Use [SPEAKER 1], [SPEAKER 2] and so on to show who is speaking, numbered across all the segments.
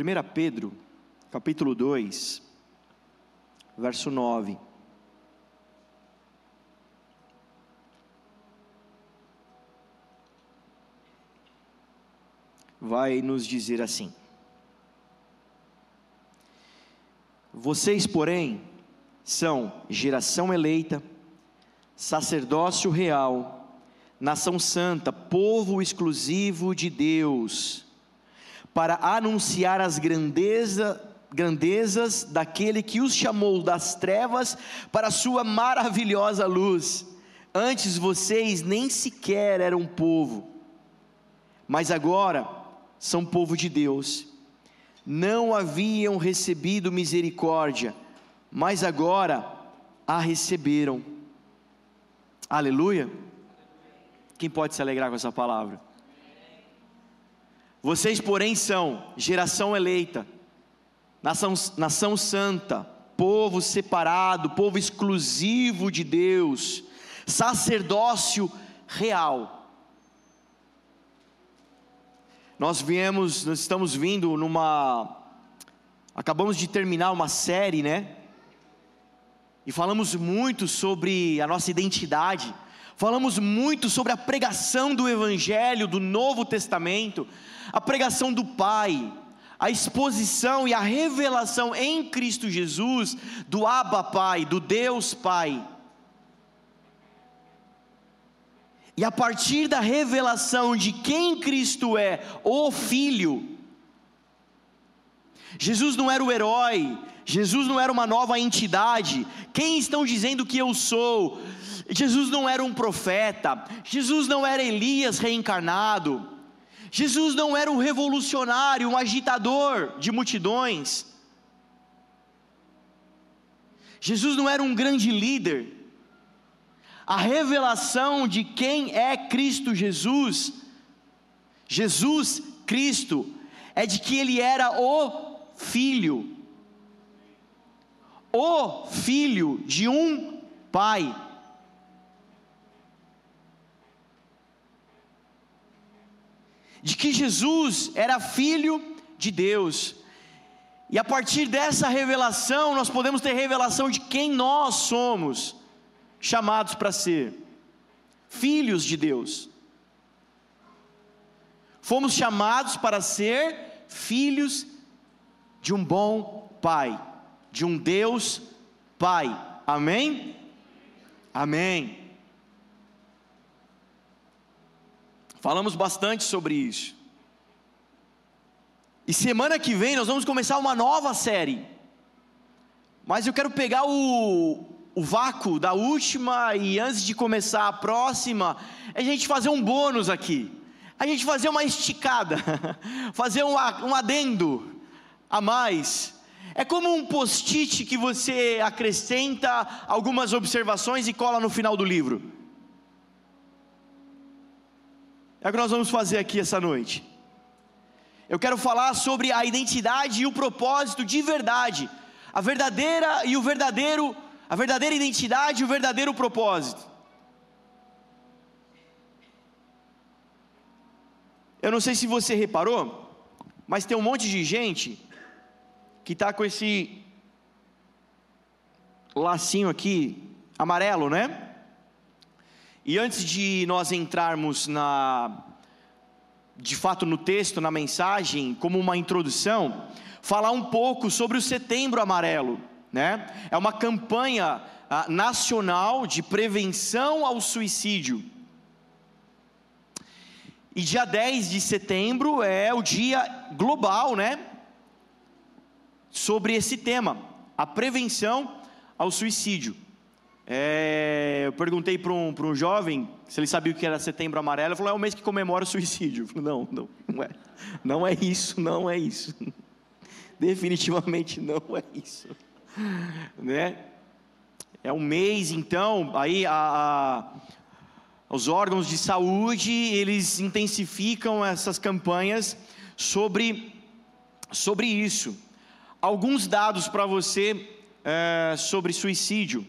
[SPEAKER 1] 1 Pedro, capítulo 2, verso 9. Vai nos dizer assim: Vocês, porém, são geração eleita, sacerdócio real, nação santa, povo exclusivo de Deus, para anunciar as grandeza, grandezas daquele que os chamou das trevas para a sua maravilhosa luz. Antes vocês nem sequer eram povo, mas agora são povo de Deus não haviam recebido misericórdia, mas agora a receberam. Aleluia. Quem pode se alegrar com essa palavra? Vocês, porém, são geração eleita, nação, nação santa, povo separado, povo exclusivo de Deus, sacerdócio real Nós viemos, nós estamos vindo numa acabamos de terminar uma série, né? E falamos muito sobre a nossa identidade. Falamos muito sobre a pregação do evangelho do Novo Testamento, a pregação do Pai, a exposição e a revelação em Cristo Jesus do Abba Pai, do Deus Pai. E a partir da revelação de quem Cristo é, o Filho, Jesus não era o herói, Jesus não era uma nova entidade. Quem estão dizendo que eu sou? Jesus não era um profeta, Jesus não era Elias reencarnado, Jesus não era um revolucionário, um agitador de multidões. Jesus não era um grande líder a revelação de quem é Cristo Jesus, Jesus Cristo, é de que Ele era o Filho, o Filho de um Pai. De que Jesus era Filho de Deus, e a partir dessa revelação, nós podemos ter revelação de quem nós somos chamados para ser filhos de Deus. Fomos chamados para ser filhos de um bom Pai, de um Deus Pai. Amém? Amém. Falamos bastante sobre isso. E semana que vem nós vamos começar uma nova série. Mas eu quero pegar o, o vácuo da última e antes de começar a próxima, é a gente fazer um bônus aqui, a gente fazer uma esticada, fazer um, um adendo a mais. É como um post-it que você acrescenta algumas observações e cola no final do livro. É o que nós vamos fazer aqui essa noite. Eu quero falar sobre a identidade e o propósito de verdade, a verdadeira e o verdadeiro a verdadeira identidade e o verdadeiro propósito. Eu não sei se você reparou, mas tem um monte de gente que está com esse lacinho aqui, amarelo, né? E antes de nós entrarmos na, de fato no texto, na mensagem, como uma introdução, falar um pouco sobre o setembro amarelo né? É uma campanha ah, nacional de prevenção ao suicídio. E dia 10 de setembro é o dia global, né? Sobre esse tema, a prevenção ao suicídio. É, eu perguntei para um, um jovem se ele sabia o que era setembro amarelo. Ele falou: é o mês que comemora o suicídio. Eu falei: não, não, não é. Não é isso, não é isso. Definitivamente não é isso. né? É um mês, então, aí a, a, os órgãos de saúde eles intensificam essas campanhas sobre sobre isso. Alguns dados para você é, sobre suicídio.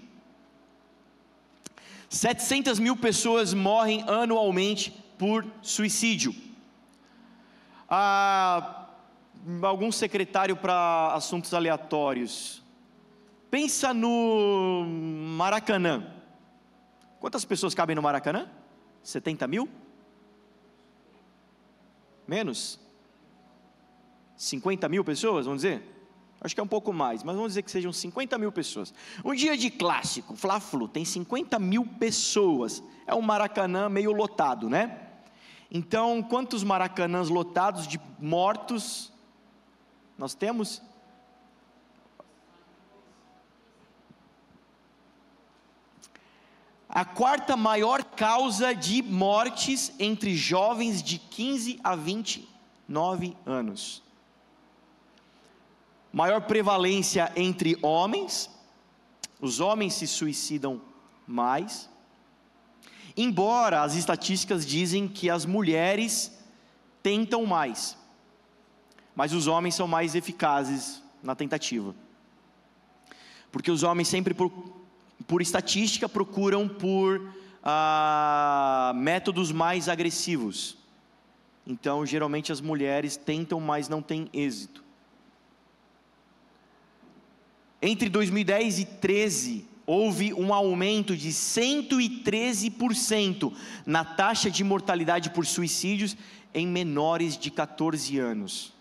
[SPEAKER 1] 700 mil pessoas morrem anualmente por suicídio. Ah, algum secretário para assuntos aleatórios. Pensa no Maracanã. Quantas pessoas cabem no Maracanã? 70 mil? Menos? 50 mil pessoas, vamos dizer? Acho que é um pouco mais, mas vamos dizer que sejam 50 mil pessoas. Um dia de clássico, Fla-Flu, tem 50 mil pessoas. É um Maracanã meio lotado, né? Então, quantos Maracanãs lotados de mortos nós temos? A quarta maior causa de mortes entre jovens de 15 a 29 anos maior prevalência entre homens, os homens se suicidam mais, embora as estatísticas dizem que as mulheres tentam mais, mas os homens são mais eficazes na tentativa. Porque os homens sempre, por, por estatística, procuram por ah, métodos mais agressivos. Então, geralmente as mulheres tentam, mas não têm êxito. Entre 2010 e 13, houve um aumento de 113% na taxa de mortalidade por suicídios em menores de 14 anos.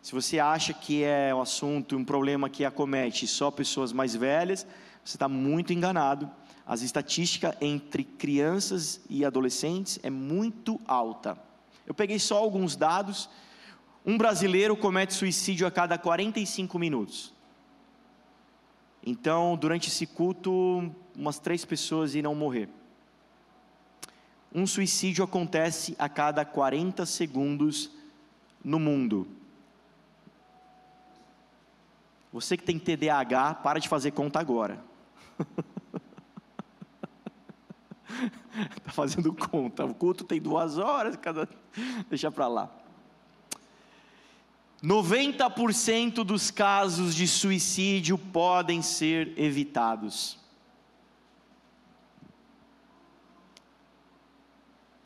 [SPEAKER 1] Se você acha que é um assunto, um problema que acomete só pessoas mais velhas, você está muito enganado. As estatísticas entre crianças e adolescentes é muito alta. Eu peguei só alguns dados. Um brasileiro comete suicídio a cada 45 minutos. Então, durante esse culto, umas três pessoas irão morrer. Um suicídio acontece a cada 40 segundos no mundo. Você que tem TDAH, para de fazer conta agora. Está fazendo conta. O culto tem duas horas, cada. Deixa para lá. 90% dos casos de suicídio podem ser evitados.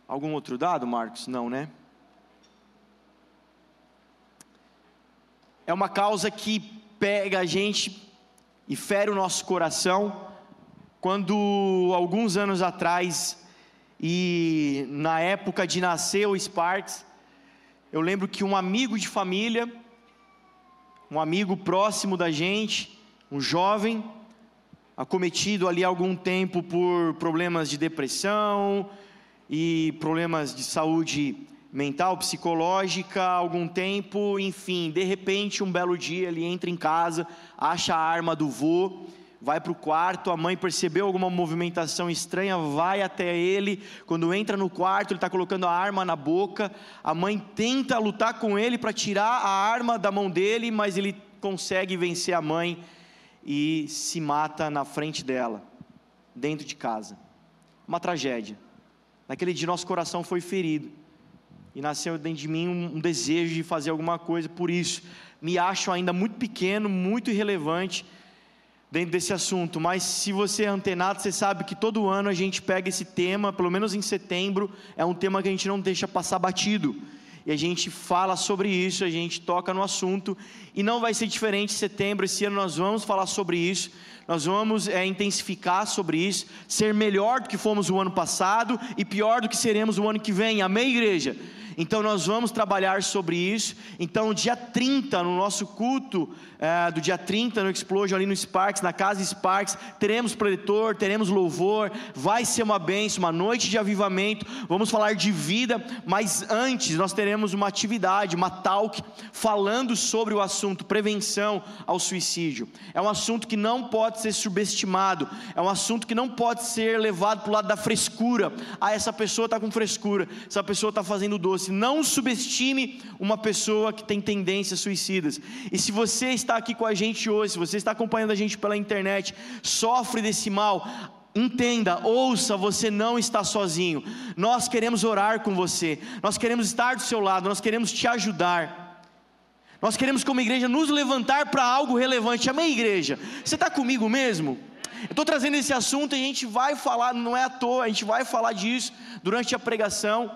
[SPEAKER 1] Algum outro dado, Marcos? Não, né? É uma causa que pega a gente e fere o nosso coração. Quando alguns anos atrás, e na época de nascer o Sparks, eu lembro que um amigo de família, um amigo próximo da gente, um jovem, acometido ali algum tempo por problemas de depressão e problemas de saúde mental, psicológica, algum tempo, enfim, de repente, um belo dia ele entra em casa, acha a arma do vô vai para o quarto, a mãe percebeu alguma movimentação estranha, vai até ele. Quando entra no quarto, ele está colocando a arma na boca. A mãe tenta lutar com ele para tirar a arma da mão dele, mas ele consegue vencer a mãe e se mata na frente dela, dentro de casa. Uma tragédia. Naquele dia, nosso coração foi ferido. E nasceu dentro de mim um, um desejo de fazer alguma coisa por isso. Me acho ainda muito pequeno, muito irrelevante dentro desse assunto, mas se você é antenado, você sabe que todo ano a gente pega esse tema, pelo menos em setembro, é um tema que a gente não deixa passar batido. E a gente fala sobre isso, a gente toca no assunto, e não vai ser diferente em setembro, esse ano nós vamos falar sobre isso, nós vamos é, intensificar sobre isso, ser melhor do que fomos o ano passado e pior do que seremos o ano que vem, amém, igreja? Então nós vamos trabalhar sobre isso. Então, dia 30, no nosso culto é, do dia 30, no Explosion, ali no Sparks, na casa Sparks, teremos preletor, teremos louvor, vai ser uma bênção, uma noite de avivamento. Vamos falar de vida, mas antes nós teremos uma atividade, uma talk, falando sobre o assunto prevenção ao suicídio. É um assunto que não pode ser subestimado, é um assunto que não pode ser levado para o lado da frescura. Ah, essa pessoa está com frescura, essa pessoa está fazendo doce não subestime uma pessoa que tem tendências suicidas. E se você está aqui com a gente hoje, se você está acompanhando a gente pela internet, sofre desse mal, Entenda, ouça, você não está sozinho. Nós queremos orar com você, nós queremos estar do seu lado, nós queremos te ajudar. Nós queremos, como igreja, nos levantar para algo relevante. Amém, igreja? Você está comigo mesmo? Eu estou trazendo esse assunto e a gente vai falar, não é à toa, a gente vai falar disso durante a pregação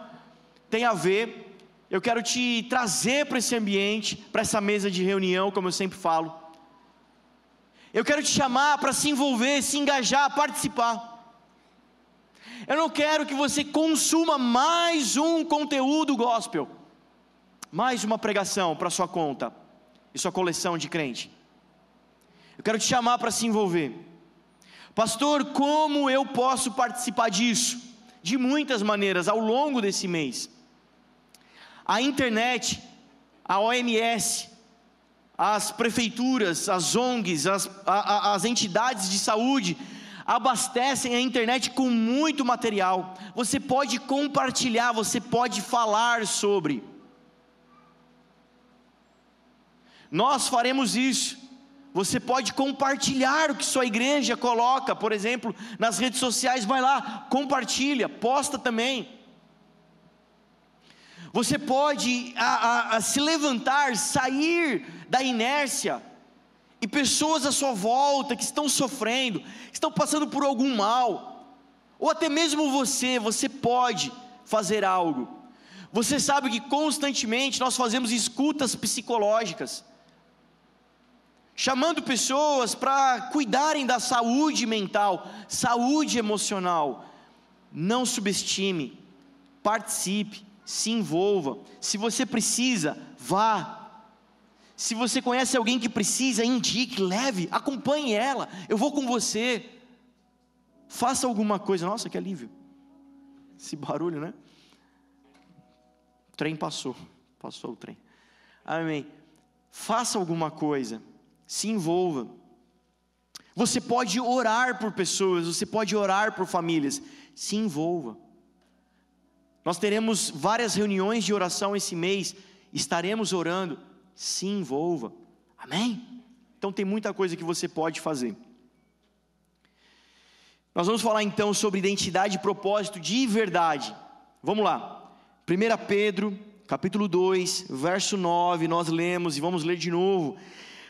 [SPEAKER 1] tem a ver. eu quero te trazer para esse ambiente, para essa mesa de reunião, como eu sempre falo. Eu quero te chamar para se envolver, se engajar, participar. Eu não quero que você consuma mais um conteúdo gospel, mais uma pregação para sua conta e sua coleção de crente. Eu quero te chamar para se envolver. Pastor, como eu posso participar disso? De muitas maneiras ao longo desse mês. A internet, a OMS, as prefeituras, as ONGs, as, a, as entidades de saúde abastecem a internet com muito material. Você pode compartilhar, você pode falar sobre. Nós faremos isso. Você pode compartilhar o que sua igreja coloca, por exemplo, nas redes sociais, vai lá, compartilha, posta também. Você pode a, a, a se levantar, sair da inércia, e pessoas à sua volta que estão sofrendo, estão passando por algum mal, ou até mesmo você, você pode fazer algo. Você sabe que constantemente nós fazemos escutas psicológicas chamando pessoas para cuidarem da saúde mental, saúde emocional. Não subestime, participe, se envolva. Se você precisa, vá. Se você conhece alguém que precisa, indique, leve, acompanhe ela. Eu vou com você. Faça alguma coisa. Nossa, que alívio. Esse barulho, né? O trem passou. Passou o trem. Amém. Faça alguma coisa se envolva. Você pode orar por pessoas, você pode orar por famílias, se envolva. Nós teremos várias reuniões de oração esse mês, estaremos orando, se envolva. Amém? Então tem muita coisa que você pode fazer. Nós vamos falar então sobre identidade e propósito de verdade. Vamos lá. 1 Pedro, capítulo 2, verso 9, nós lemos e vamos ler de novo.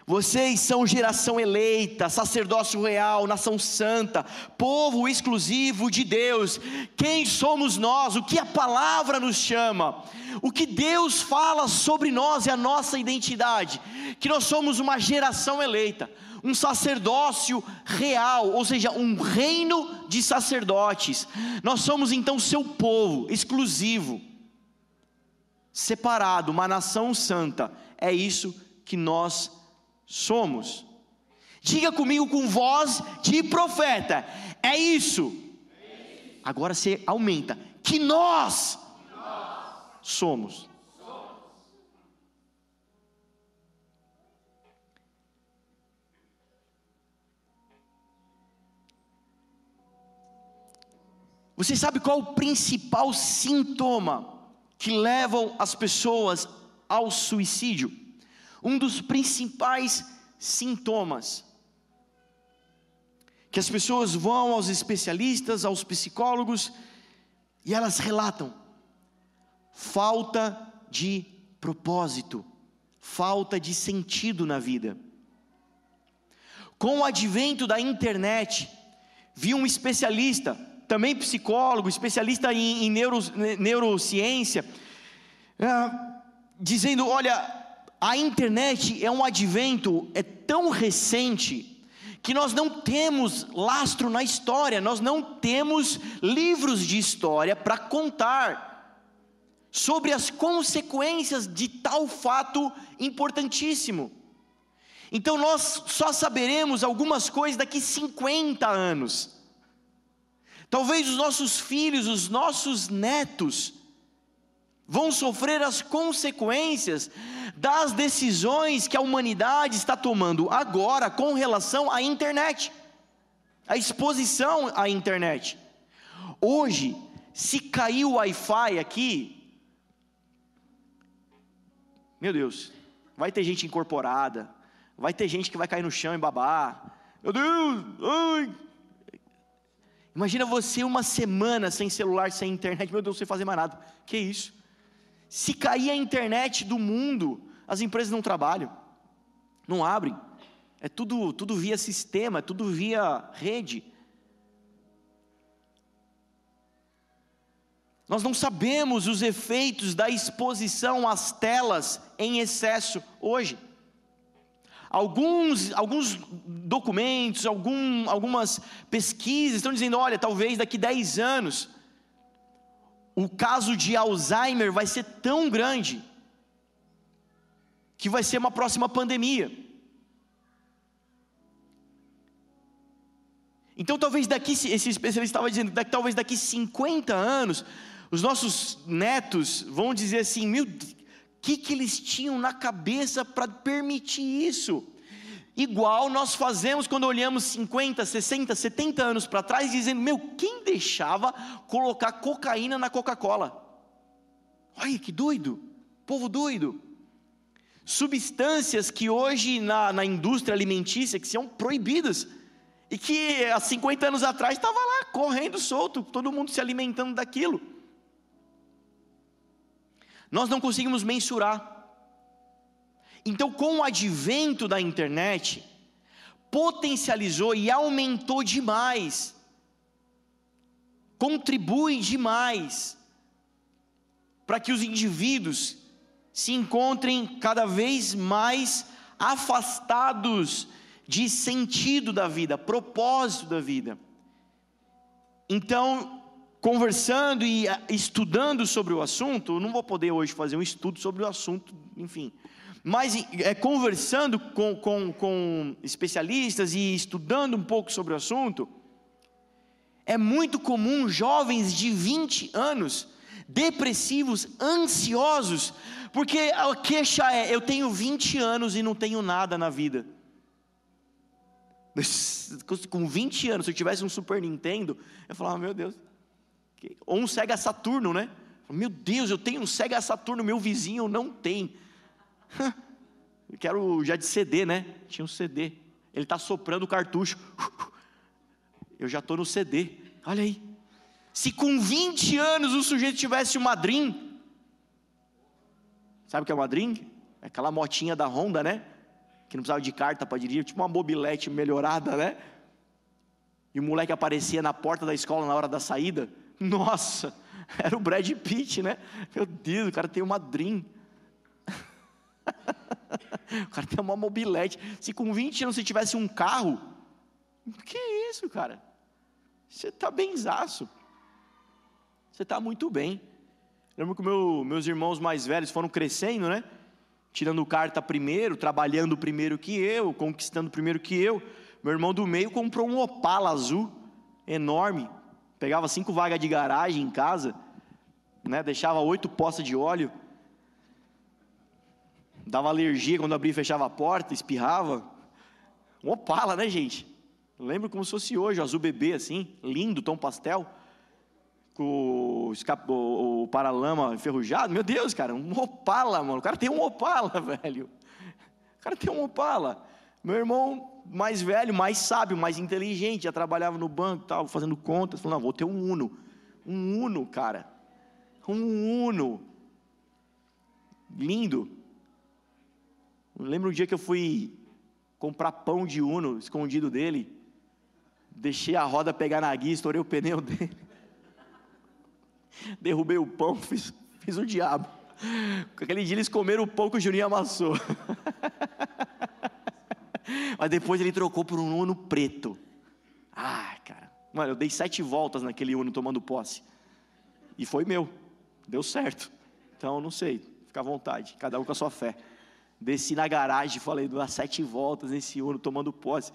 [SPEAKER 1] Vocês são geração eleita, sacerdócio real, nação santa, povo exclusivo de Deus. Quem somos nós? O que a palavra nos chama? O que Deus fala sobre nós e a nossa identidade? Que nós somos uma geração eleita, um sacerdócio real, ou seja, um reino de sacerdotes. Nós somos então seu povo exclusivo, separado, uma nação santa. É isso que nós somos. Diga comigo com voz de profeta: é isso. Agora você aumenta. Que nós, somos. Você sabe qual o principal sintoma que levam as pessoas ao suicídio? Um dos principais sintomas que as pessoas vão aos especialistas, aos psicólogos, e elas relatam falta de propósito, falta de sentido na vida. Com o advento da internet, vi um especialista, também psicólogo, especialista em, em neuro, neurociência, uh, dizendo: olha, a internet é um advento é tão recente que nós não temos lastro na história, nós não temos livros de história para contar sobre as consequências de tal fato importantíssimo. Então nós só saberemos algumas coisas daqui 50 anos. Talvez os nossos filhos, os nossos netos, vão sofrer as consequências das decisões que a humanidade está tomando agora com relação à internet, a exposição à internet. Hoje, se cair o Wi-Fi aqui, meu Deus, vai ter gente incorporada, vai ter gente que vai cair no chão e babar. Meu Deus, ai. Imagina você uma semana sem celular, sem internet, meu Deus, sem fazer mais nada. Que isso? Se cair a internet do mundo, as empresas não trabalham, não abrem. É tudo, tudo via sistema, é tudo via rede. Nós não sabemos os efeitos da exposição às telas em excesso hoje. Alguns, alguns documentos, algum, algumas pesquisas estão dizendo: olha, talvez daqui 10 anos, o caso de Alzheimer vai ser tão grande, que vai ser uma próxima pandemia. Então, talvez daqui, esse especialista estava dizendo, daqui, talvez daqui 50 anos, os nossos netos vão dizer assim: meu, que, que eles tinham na cabeça para permitir isso? Igual nós fazemos quando olhamos 50, 60, 70 anos para trás, dizendo: Meu, quem deixava colocar cocaína na Coca-Cola? Olha que doido, povo doido. Substâncias que hoje na, na indústria alimentícia que são proibidas, e que há 50 anos atrás estava lá, correndo solto, todo mundo se alimentando daquilo nós não conseguimos mensurar. Então, com o advento da internet, potencializou e aumentou demais, contribui demais para que os indivíduos se encontrem cada vez mais afastados de sentido da vida, propósito da vida. Então, conversando e ah, estudando sobre o assunto, não vou poder hoje fazer um estudo sobre o assunto, enfim, mas é, conversando com, com, com especialistas e estudando um pouco sobre o assunto, é muito comum jovens de 20 anos, depressivos, ansiosos, porque a queixa é: eu tenho 20 anos e não tenho nada na vida. Com 20 anos, se eu tivesse um Super Nintendo, eu falava: meu Deus, ou um Sega Saturno, né? Meu Deus, eu tenho um Sega Saturno, meu vizinho não tem. Eu quero já de CD, né? Tinha um CD. Ele está soprando o cartucho. Eu já estou no CD. Olha aí. Se com 20 anos o sujeito tivesse uma Dream, sabe o que é uma Dream? É aquela motinha da Honda, né? Que não precisava de carta para dirigir, tipo uma mobilete melhorada, né? E o moleque aparecia na porta da escola na hora da saída. Nossa, era o Brad Pitt, né? Meu Deus, o cara tem uma Dream. o cara tem uma mobilete. Se com 20 anos você tivesse um carro, que isso, cara? Você está benzaço. Você está muito bem. Lembro que meu, meus irmãos mais velhos foram crescendo, né? Tirando carta primeiro, trabalhando primeiro que eu, conquistando primeiro que eu. Meu irmão do meio comprou um Opala azul, enorme, Pegava cinco vagas de garagem em casa, né? deixava oito poças de óleo, dava alergia quando abria e fechava a porta, espirrava. Um opala, né, gente? Lembro como se fosse hoje, azul bebê assim, lindo, tom pastel, com o, escapo, o paralama enferrujado. Meu Deus, cara, um opala, mano. O cara tem um opala, velho. O cara tem um opala. Meu irmão mais velho, mais sábio, mais inteligente, já trabalhava no banco, tal, fazendo contas, falou: "Não, vou ter um Uno". Um Uno, cara. Um Uno. Lindo. Lembro um dia que eu fui comprar pão de Uno escondido dele. Deixei a roda pegar na guia, estourei o pneu dele. Derrubei o pão, fiz, fiz o diabo. Aquele dia eles comeram o pão que o Juninho amassou. Mas depois ele trocou por um Uno preto. Ah, cara. Mano, eu dei sete voltas naquele Uno tomando posse. E foi meu. Deu certo. Então, não sei. Fica à vontade. Cada um com a sua fé. Desci na garagem, falei, dou sete voltas nesse Uno tomando posse.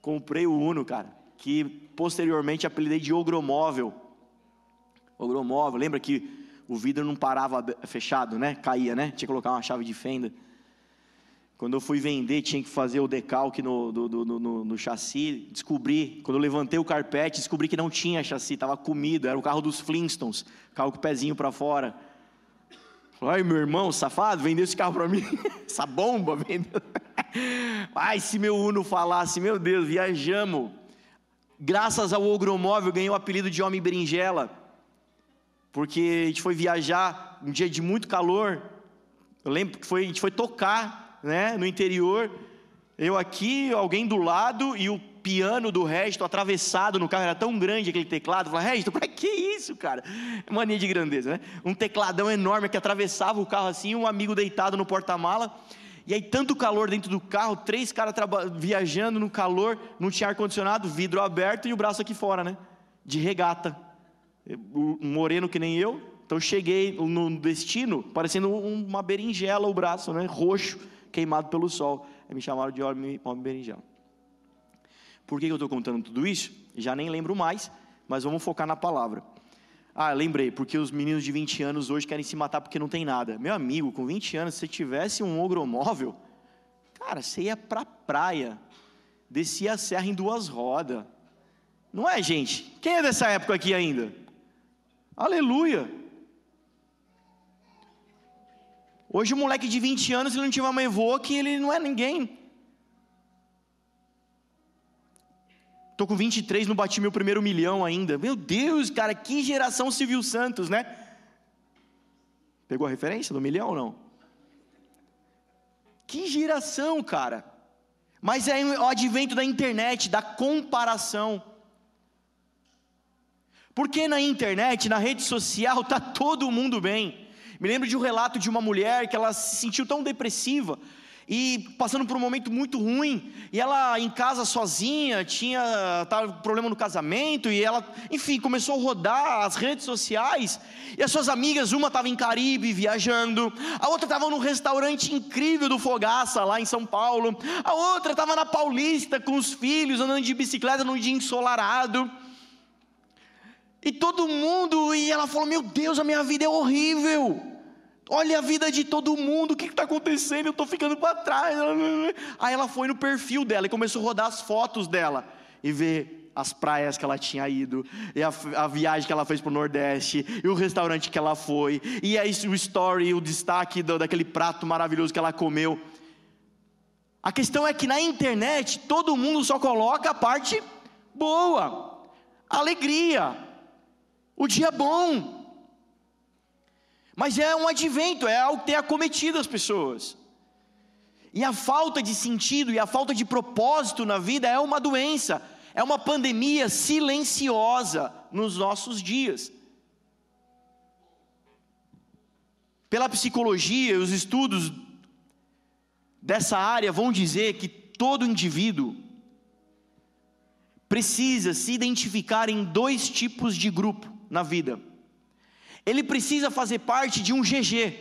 [SPEAKER 1] Comprei o Uno, cara. Que posteriormente apelidei de Ogromóvel. Ogromóvel. Lembra que o vidro não parava fechado, né? Caía, né? Tinha que colocar uma chave de fenda. Quando eu fui vender, tinha que fazer o decalque no, do, do, no, no, chassi. Descobri, quando eu levantei o carpete, descobri que não tinha chassi, estava comido. Era o carro dos Flintstones, carro com o pezinho para fora. Ai, meu irmão, safado, vendeu esse carro para mim. Essa bomba vendeu. Ai, se meu Uno falasse, meu Deus, viajamos. Graças ao Ogromóvel, ganhei o apelido de Homem Berinjela. Porque a gente foi viajar um dia de muito calor. Eu lembro que foi, a gente foi tocar né, no interior, eu aqui, alguém do lado e o piano do Resto atravessado no carro, era tão grande aquele teclado. Eu falei, Resto, para que isso, cara? Mania de grandeza, né? Um tecladão enorme que atravessava o carro assim, um amigo deitado no porta-mala. E aí, tanto calor dentro do carro, três caras viajando no calor, não tinha ar-condicionado, vidro aberto e o braço aqui fora, né? De regata. Moreno que nem eu. Então, cheguei no destino, parecendo uma berinjela o braço, né? Roxo, queimado pelo sol. Aí me chamaram de homem, homem berinjela. Por que eu estou contando tudo isso? Já nem lembro mais, mas vamos focar na palavra. Ah, lembrei, porque os meninos de 20 anos hoje querem se matar porque não tem nada. Meu amigo, com 20 anos, se tivesse um ogromóvel, cara, você ia pra praia, descia a serra em duas rodas. Não é, gente? Quem é dessa época aqui ainda? Aleluia! Hoje o moleque de 20 anos, ele não tiver uma Evoque, ele não é ninguém. Estou com 23, não bati meu primeiro milhão ainda. Meu Deus, cara, que geração Civil Santos, né? Pegou a referência do milhão ou não? Que geração, cara. Mas é o advento da internet, da comparação. Porque na internet, na rede social, tá todo mundo bem. Me lembro de um relato de uma mulher que ela se sentiu tão depressiva e passando por um momento muito ruim, e ela em casa sozinha, tinha tava problema no casamento, e ela, enfim, começou a rodar as redes sociais, e as suas amigas, uma estava em Caribe viajando, a outra estava num restaurante incrível do Fogaça, lá em São Paulo, a outra estava na Paulista com os filhos, andando de bicicleta num dia ensolarado, e todo mundo, e ela falou: Meu Deus, a minha vida é horrível. Olha a vida de todo mundo, o que está acontecendo? Eu estou ficando para trás. Aí ela foi no perfil dela e começou a rodar as fotos dela e ver as praias que ela tinha ido, e a, a viagem que ela fez para o Nordeste, e o restaurante que ela foi, e aí o story, o destaque do, daquele prato maravilhoso que ela comeu. A questão é que na internet todo mundo só coloca a parte boa, alegria, o dia bom. Mas é um advento, é algo que tem acometido as pessoas. E a falta de sentido e a falta de propósito na vida é uma doença, é uma pandemia silenciosa nos nossos dias. Pela psicologia, os estudos dessa área vão dizer que todo indivíduo precisa se identificar em dois tipos de grupo na vida ele precisa fazer parte de um GG,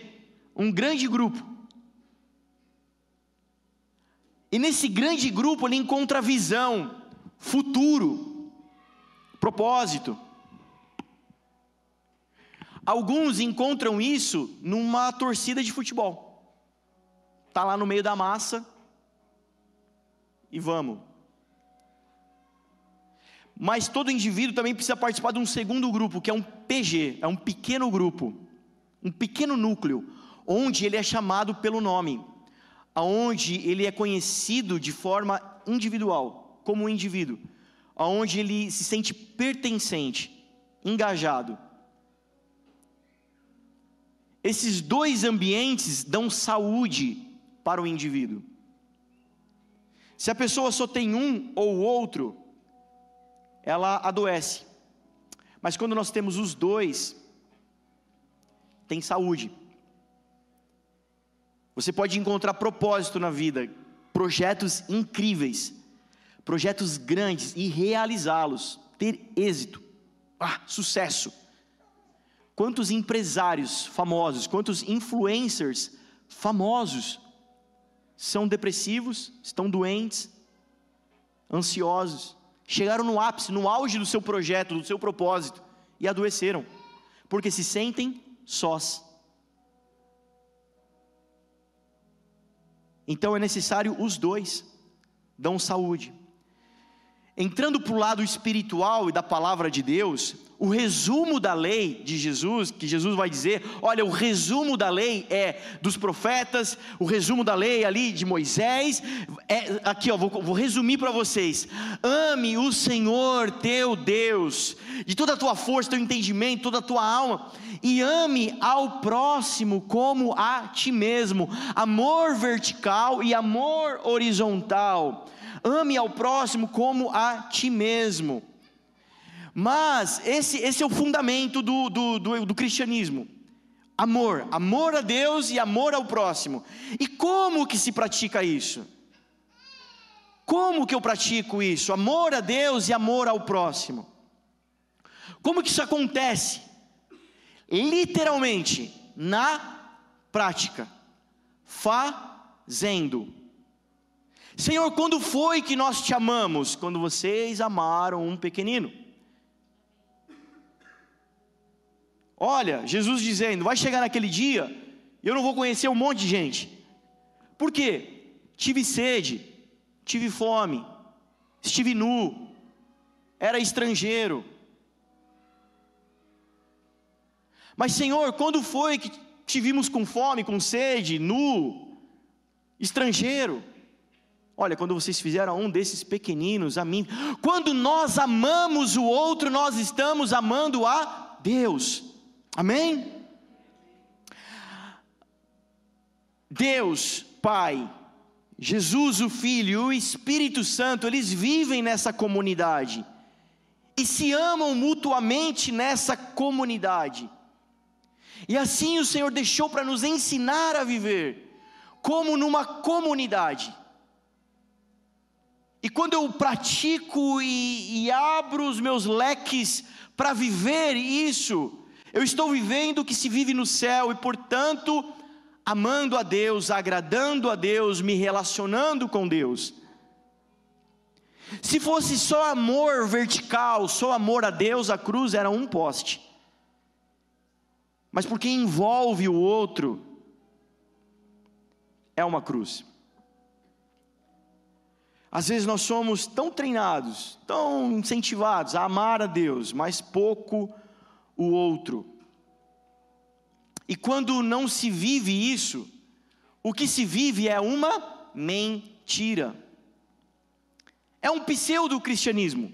[SPEAKER 1] um grande grupo. E nesse grande grupo ele encontra visão, futuro, propósito. Alguns encontram isso numa torcida de futebol. Tá lá no meio da massa e vamos. Mas todo indivíduo também precisa participar de um segundo grupo, que é um PG, é um pequeno grupo, um pequeno núcleo, onde ele é chamado pelo nome, aonde ele é conhecido de forma individual, como um indivíduo, aonde ele se sente pertencente, engajado. Esses dois ambientes dão saúde para o indivíduo. Se a pessoa só tem um ou outro, ela adoece. Mas quando nós temos os dois, tem saúde. Você pode encontrar propósito na vida, projetos incríveis, projetos grandes e realizá-los, ter êxito, ah, sucesso. Quantos empresários famosos, quantos influencers famosos são depressivos, estão doentes, ansiosos, chegaram no ápice, no auge do seu projeto, do seu propósito, e adoeceram, porque se sentem sós. Então é necessário os dois, dão saúde. Entrando para o lado espiritual e da palavra de Deus, o resumo da lei de Jesus, que Jesus vai dizer, olha, o resumo da lei é dos profetas, o resumo da lei ali de Moisés, é aqui ó, vou, vou resumir para vocês: ame o Senhor teu Deus, de toda a tua força, teu entendimento, toda a tua alma, e ame ao próximo como a ti mesmo, amor vertical e amor horizontal. ame ao próximo como a ti mesmo. Mas esse, esse é o fundamento do, do, do, do cristianismo. Amor, amor a Deus e amor ao próximo. E como que se pratica isso? Como que eu pratico isso? Amor a Deus e amor ao próximo. Como que isso acontece? Literalmente, na prática, fazendo. Senhor, quando foi que nós te amamos? Quando vocês amaram um pequenino. Olha, Jesus dizendo: vai chegar naquele dia, eu não vou conhecer um monte de gente. Por quê? Tive sede, tive fome, estive nu, era estrangeiro. Mas, Senhor, quando foi que te vimos com fome, com sede, nu, estrangeiro? Olha, quando vocês fizeram um desses pequeninos, a mim, quando nós amamos o outro, nós estamos amando a Deus. Amém? Deus, Pai, Jesus, o Filho e o Espírito Santo, eles vivem nessa comunidade e se amam mutuamente nessa comunidade. E assim o Senhor deixou para nos ensinar a viver, como numa comunidade. E quando eu pratico e, e abro os meus leques para viver isso, eu estou vivendo o que se vive no céu e, portanto, amando a Deus, agradando a Deus, me relacionando com Deus. Se fosse só amor vertical, só amor a Deus, a cruz era um poste. Mas porque envolve o outro, é uma cruz. Às vezes nós somos tão treinados, tão incentivados a amar a Deus, mas pouco o outro. E quando não se vive isso, o que se vive é uma mentira. É um pseudo-cristianismo.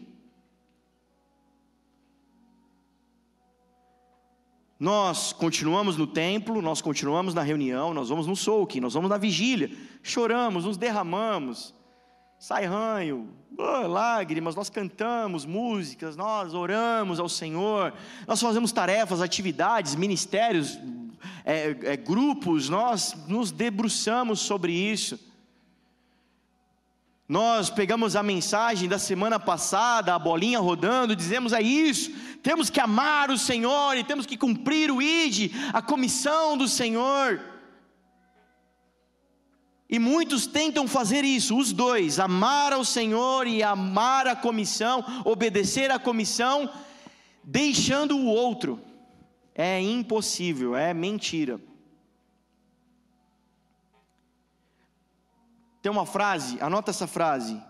[SPEAKER 1] Nós continuamos no templo, nós continuamos na reunião, nós vamos no soaking, nós vamos na vigília, choramos, nos derramamos, sai ranho, lágrimas, nós cantamos músicas, nós oramos ao Senhor, nós fazemos tarefas, atividades, ministérios, é, é, grupos, nós nos debruçamos sobre isso. Nós pegamos a mensagem da semana passada, a bolinha rodando, dizemos é isso, temos que amar o Senhor e temos que cumprir o ID, a comissão do Senhor. E muitos tentam fazer isso, os dois, amar ao Senhor e amar a comissão, obedecer à comissão, deixando o outro. É impossível, é mentira. Tem uma frase, anota essa frase.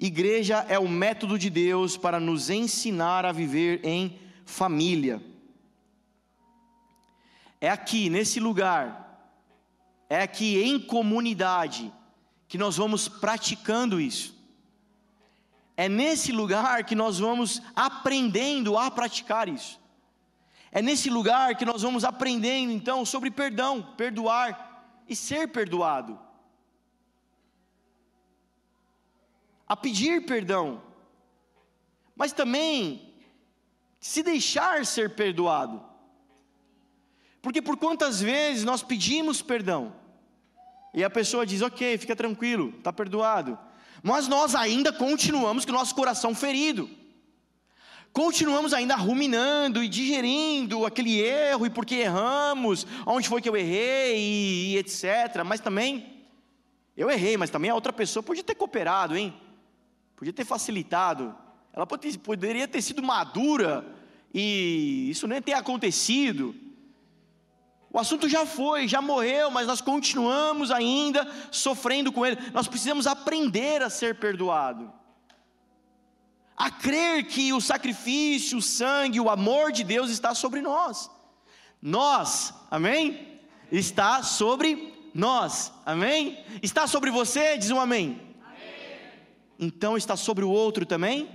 [SPEAKER 1] Igreja é o método de Deus para nos ensinar a viver em família. É aqui, nesse lugar, é aqui em comunidade que nós vamos praticando isso. É nesse lugar que nós vamos aprendendo a praticar isso. É nesse lugar que nós vamos aprendendo então sobre perdão, perdoar e ser perdoado. A pedir perdão, mas também se deixar ser perdoado. Porque por quantas vezes nós pedimos perdão, e a pessoa diz: Ok, fica tranquilo, está perdoado, mas nós ainda continuamos com o nosso coração ferido, continuamos ainda ruminando e digerindo aquele erro, e porque erramos, onde foi que eu errei, e, e etc. Mas também, eu errei, mas também a outra pessoa podia ter cooperado, hein? Podia ter facilitado, ela poderia ter sido madura, e isso nem ter acontecido. O assunto já foi, já morreu, mas nós continuamos ainda sofrendo com ele. Nós precisamos aprender a ser perdoado. A crer que o sacrifício, o sangue, o amor de Deus está sobre nós. Nós, amém? Está sobre nós, amém? Está sobre você, diz um amém. Então está sobre o outro também?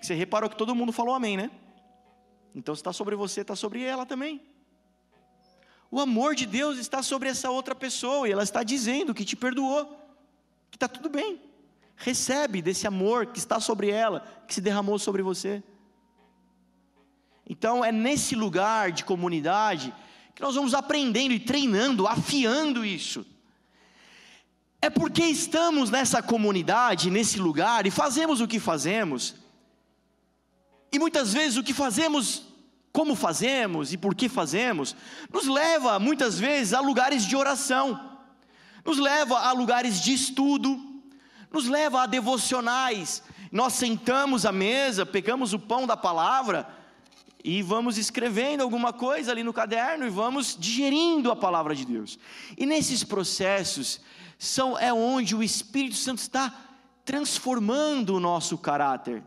[SPEAKER 1] Você reparou que todo mundo falou amém, né? Então está sobre você, está sobre ela também. O amor de Deus está sobre essa outra pessoa e ela está dizendo que te perdoou, que está tudo bem. recebe desse amor que está sobre ela, que se derramou sobre você. Então é nesse lugar de comunidade que nós vamos aprendendo e treinando, afiando isso. É porque estamos nessa comunidade, nesse lugar, e fazemos o que fazemos, e muitas vezes o que fazemos, como fazemos e por que fazemos, nos leva muitas vezes a lugares de oração, nos leva a lugares de estudo, nos leva a devocionais. Nós sentamos à mesa, pegamos o pão da palavra e vamos escrevendo alguma coisa ali no caderno e vamos digerindo a palavra de Deus. E nesses processos são é onde o Espírito Santo está transformando o nosso caráter,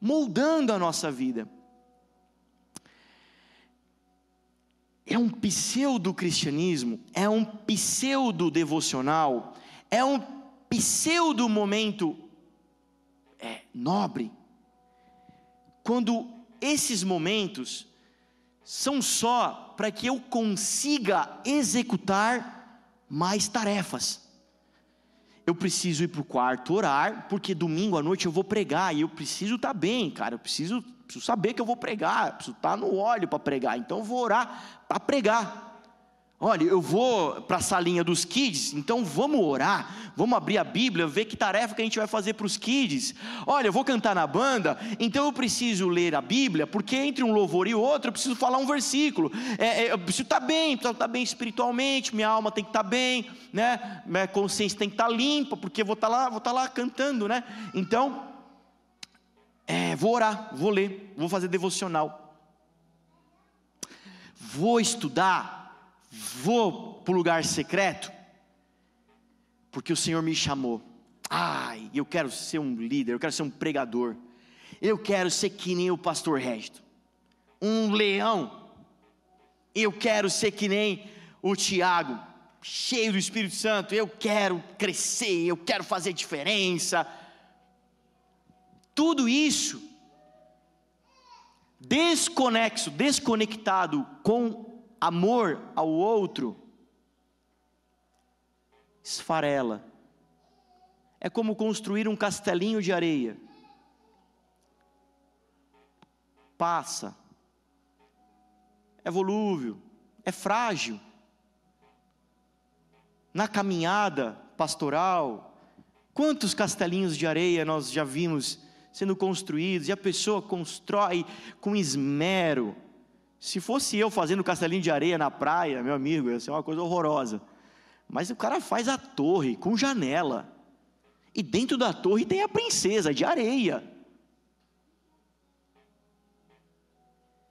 [SPEAKER 1] moldando a nossa vida. É um pseudo cristianismo, é um pseudo devocional, é um pseudo momento é, nobre, quando esses momentos são só para que eu consiga executar mais tarefas. Eu preciso ir para o quarto orar, porque domingo à noite eu vou pregar, e eu preciso estar tá bem, cara, eu preciso, preciso saber que eu vou pregar, preciso estar no óleo para pregar, então eu vou orar para pregar. Olha, eu vou para a salinha dos kids, então vamos orar, vamos abrir a Bíblia, ver que tarefa que a gente vai fazer para os kids. Olha, eu vou cantar na banda, então eu preciso ler a Bíblia, porque entre um louvor e outro eu preciso falar um versículo. É, é, eu preciso estar bem, preciso estar bem espiritualmente, minha alma tem que estar bem, né? Minha consciência tem que estar limpa, porque vou estar lá, vou estar lá cantando, né? Então, é, vou orar, vou ler, vou fazer devocional, vou estudar vou para o lugar secreto, porque o Senhor me chamou. Ai, eu quero ser um líder, eu quero ser um pregador, eu quero ser que nem o pastor Régido, um leão, eu quero ser que nem o Tiago, cheio do Espírito Santo, eu quero crescer, eu quero fazer diferença. Tudo isso desconexo, desconectado com amor ao outro esfarela. É como construir um castelinho de areia. Passa. É volúvel, é frágil. Na caminhada pastoral, quantos castelinhos de areia nós já vimos sendo construídos e a pessoa constrói com esmero, se fosse eu fazendo castelinho de areia na praia, meu amigo, ia ser uma coisa horrorosa. Mas o cara faz a torre com janela. E dentro da torre tem a princesa de areia.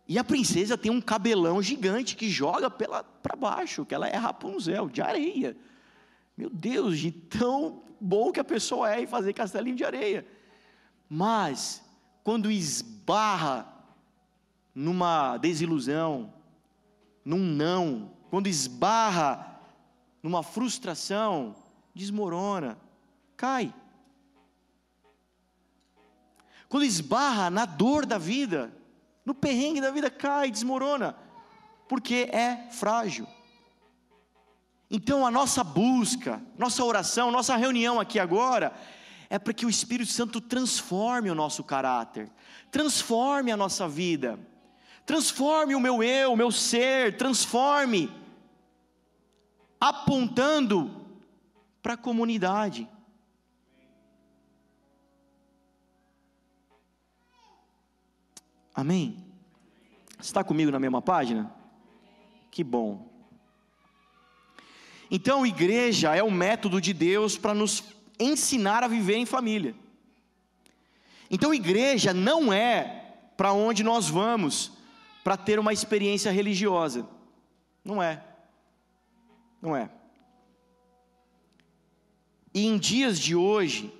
[SPEAKER 1] E a princesa tem um cabelão gigante que joga para baixo, que ela é Rapunzel, de areia. Meu Deus, de tão bom que a pessoa é em fazer castelinho de areia. Mas, quando esbarra numa desilusão, num não, quando esbarra numa frustração, desmorona, cai. Quando esbarra na dor da vida, no perrengue da vida, cai, desmorona, porque é frágil. Então a nossa busca, nossa oração, nossa reunião aqui agora, é para que o Espírito Santo transforme o nosso caráter, transforme a nossa vida transforme o meu eu, o meu ser, transforme, apontando para a comunidade. Amém? Está comigo na mesma página? Que bom. Então, igreja é o método de Deus para nos ensinar a viver em família. Então, igreja não é para onde nós vamos para ter uma experiência religiosa. Não é. Não é. E em dias de hoje,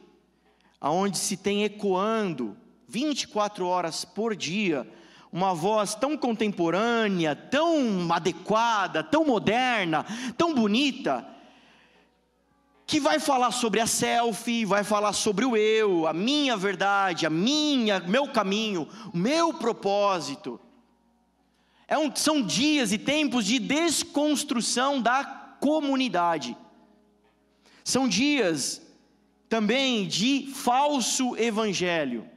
[SPEAKER 1] aonde se tem ecoando 24 horas por dia uma voz tão contemporânea, tão adequada, tão moderna, tão bonita, que vai falar sobre a selfie, vai falar sobre o eu, a minha verdade, a minha, meu caminho, o meu propósito. É um, são dias e tempos de desconstrução da comunidade. São dias também de falso evangelho.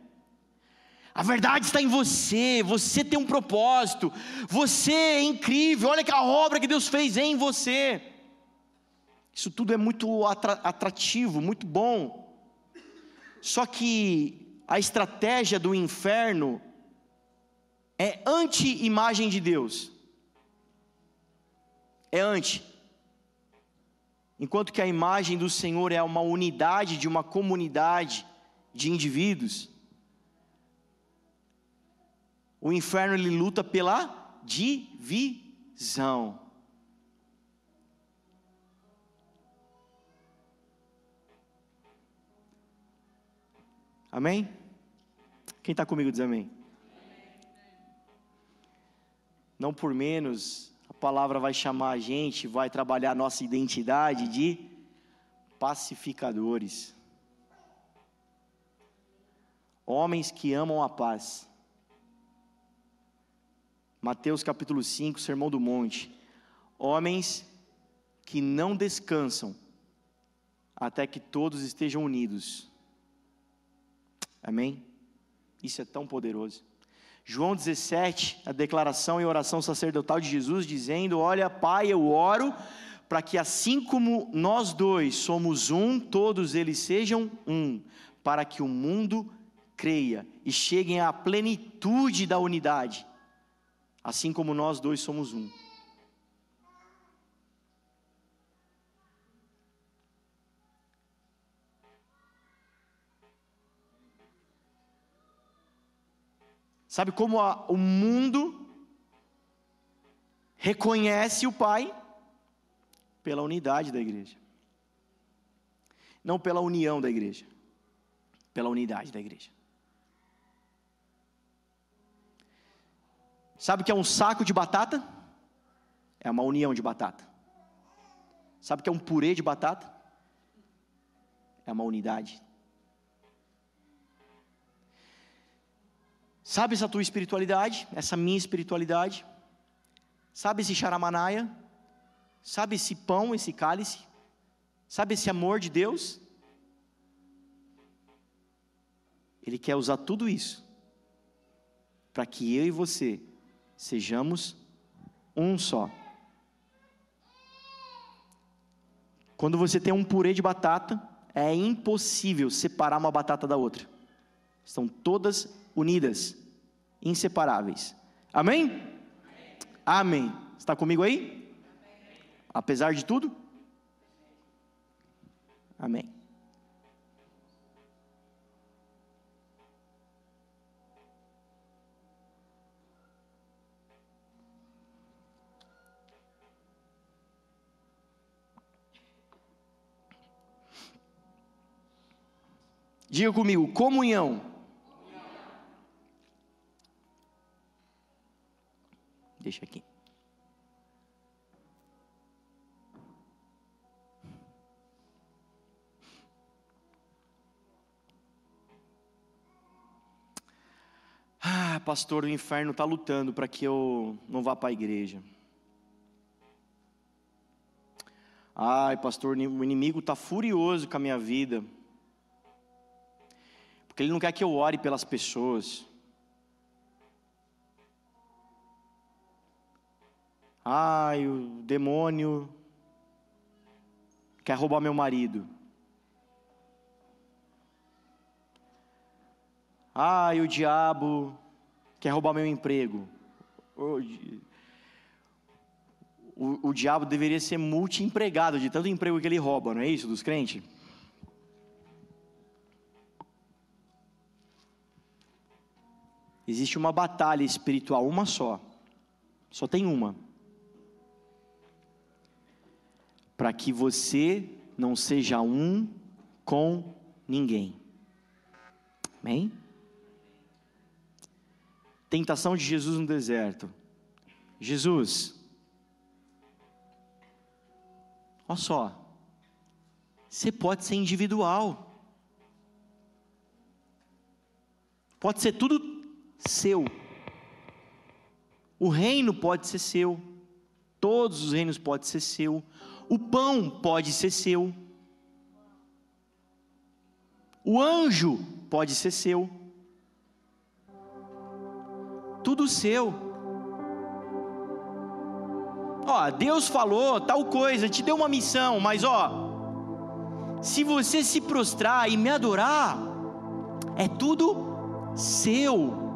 [SPEAKER 1] A verdade está em você, você tem um propósito, você é incrível, olha que a obra que Deus fez em você. Isso tudo é muito atrativo, muito bom. Só que a estratégia do inferno é anti-imagem de Deus. É anti. Enquanto que a imagem do Senhor é uma unidade de uma comunidade de indivíduos, o inferno ele luta pela divisão. Amém? Quem está comigo diz amém. Não por menos, a palavra vai chamar a gente, vai trabalhar a nossa identidade de pacificadores. Homens que amam a paz. Mateus capítulo 5, Sermão do Monte. Homens que não descansam até que todos estejam unidos. Amém? Isso é tão poderoso. João 17, a declaração e oração sacerdotal de Jesus, dizendo: Olha, Pai, eu oro para que assim como nós dois somos um, todos eles sejam um, para que o mundo creia e cheguem à plenitude da unidade assim como nós dois somos um. Sabe como a, o mundo reconhece o Pai? Pela unidade da igreja. Não pela união da igreja, pela unidade da igreja. Sabe o que é um saco de batata? É uma união de batata. Sabe o que é um purê de batata? É uma unidade. Sabe essa tua espiritualidade, essa minha espiritualidade? Sabe esse charamanaia? Sabe esse pão, esse cálice? Sabe esse amor de Deus? Ele quer usar tudo isso para que eu e você sejamos um só. Quando você tem um purê de batata, é impossível separar uma batata da outra. Estão todas unidas, inseparáveis. Amém? Amém. Amém. Está comigo aí? Apesar de tudo? Amém. Diga comigo, comunhão. Deixa aqui. Ah, pastor, o inferno está lutando para que eu não vá para a igreja. Ai, pastor, o inimigo está furioso com a minha vida porque Ele não quer que eu ore pelas pessoas. Ai, o demônio quer roubar meu marido. Ai, o diabo quer roubar meu emprego. O, o, o diabo deveria ser multi-empregado de tanto emprego que ele rouba, não é isso, dos crentes? Existe uma batalha espiritual, uma só. Só tem uma. Para que você não seja um com ninguém. Amém? Tentação de Jesus no deserto. Jesus, olha só, você pode ser individual, pode ser tudo seu. O reino pode ser seu, todos os reinos podem ser seu, o pão pode ser seu. O anjo pode ser seu. Tudo seu. Ó, Deus falou tal coisa, te deu uma missão, mas ó, se você se prostrar e me adorar, é tudo seu.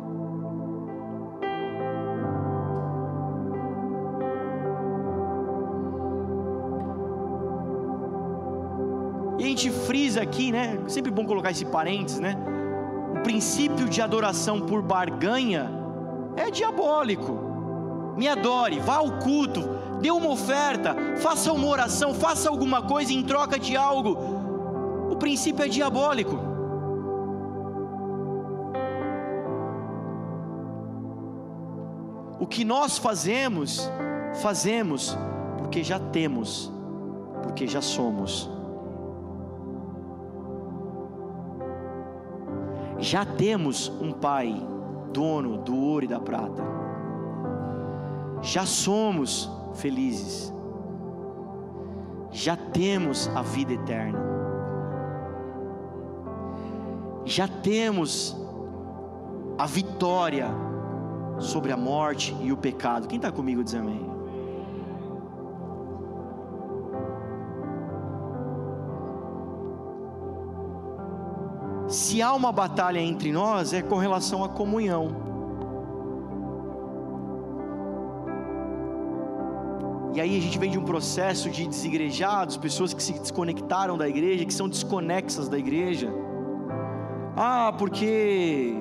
[SPEAKER 1] Gente frisa aqui, né? Sempre bom colocar esse parênteses, né? O princípio de adoração por barganha é diabólico. Me adore, vá ao culto, dê uma oferta, faça uma oração, faça alguma coisa em troca de algo. O princípio é diabólico. O que nós fazemos, fazemos porque já temos, porque já somos. Já temos um Pai, dono do ouro e da prata. Já somos felizes. Já temos a vida eterna. Já temos a vitória sobre a morte e o pecado. Quem está comigo diz amém. Se há uma batalha entre nós, é com relação à comunhão. E aí a gente vem de um processo de desigrejados, pessoas que se desconectaram da igreja, que são desconexas da igreja. Ah, porque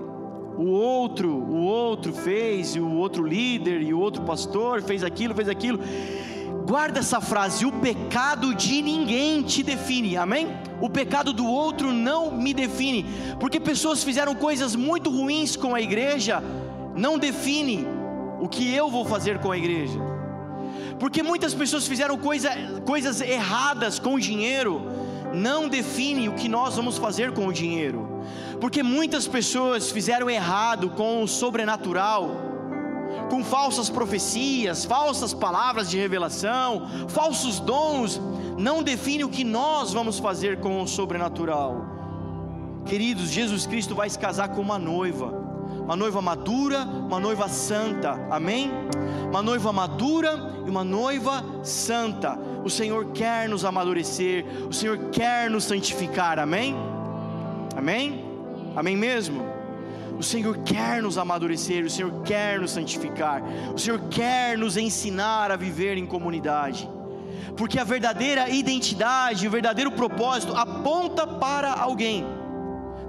[SPEAKER 1] o outro, o outro fez, e o outro líder, e o outro pastor fez aquilo, fez aquilo. Guarda essa frase: o pecado de ninguém te define, amém? O pecado do outro não me define, porque pessoas fizeram coisas muito ruins com a igreja, não define o que eu vou fazer com a igreja, porque muitas pessoas fizeram coisa, coisas erradas com o dinheiro, não define o que nós vamos fazer com o dinheiro. Porque muitas pessoas fizeram errado com o sobrenatural, com falsas profecias, falsas palavras de revelação, falsos dons, não define o que nós vamos fazer com o sobrenatural. Queridos, Jesus Cristo vai se casar com uma noiva, uma noiva madura, uma noiva santa, amém? Uma noiva madura e uma noiva santa. O Senhor quer nos amadurecer, o Senhor quer nos santificar, amém? Amém? Amém mesmo? O Senhor quer nos amadurecer, o Senhor quer nos santificar, o Senhor quer nos ensinar a viver em comunidade, porque a verdadeira identidade, o verdadeiro propósito aponta para alguém,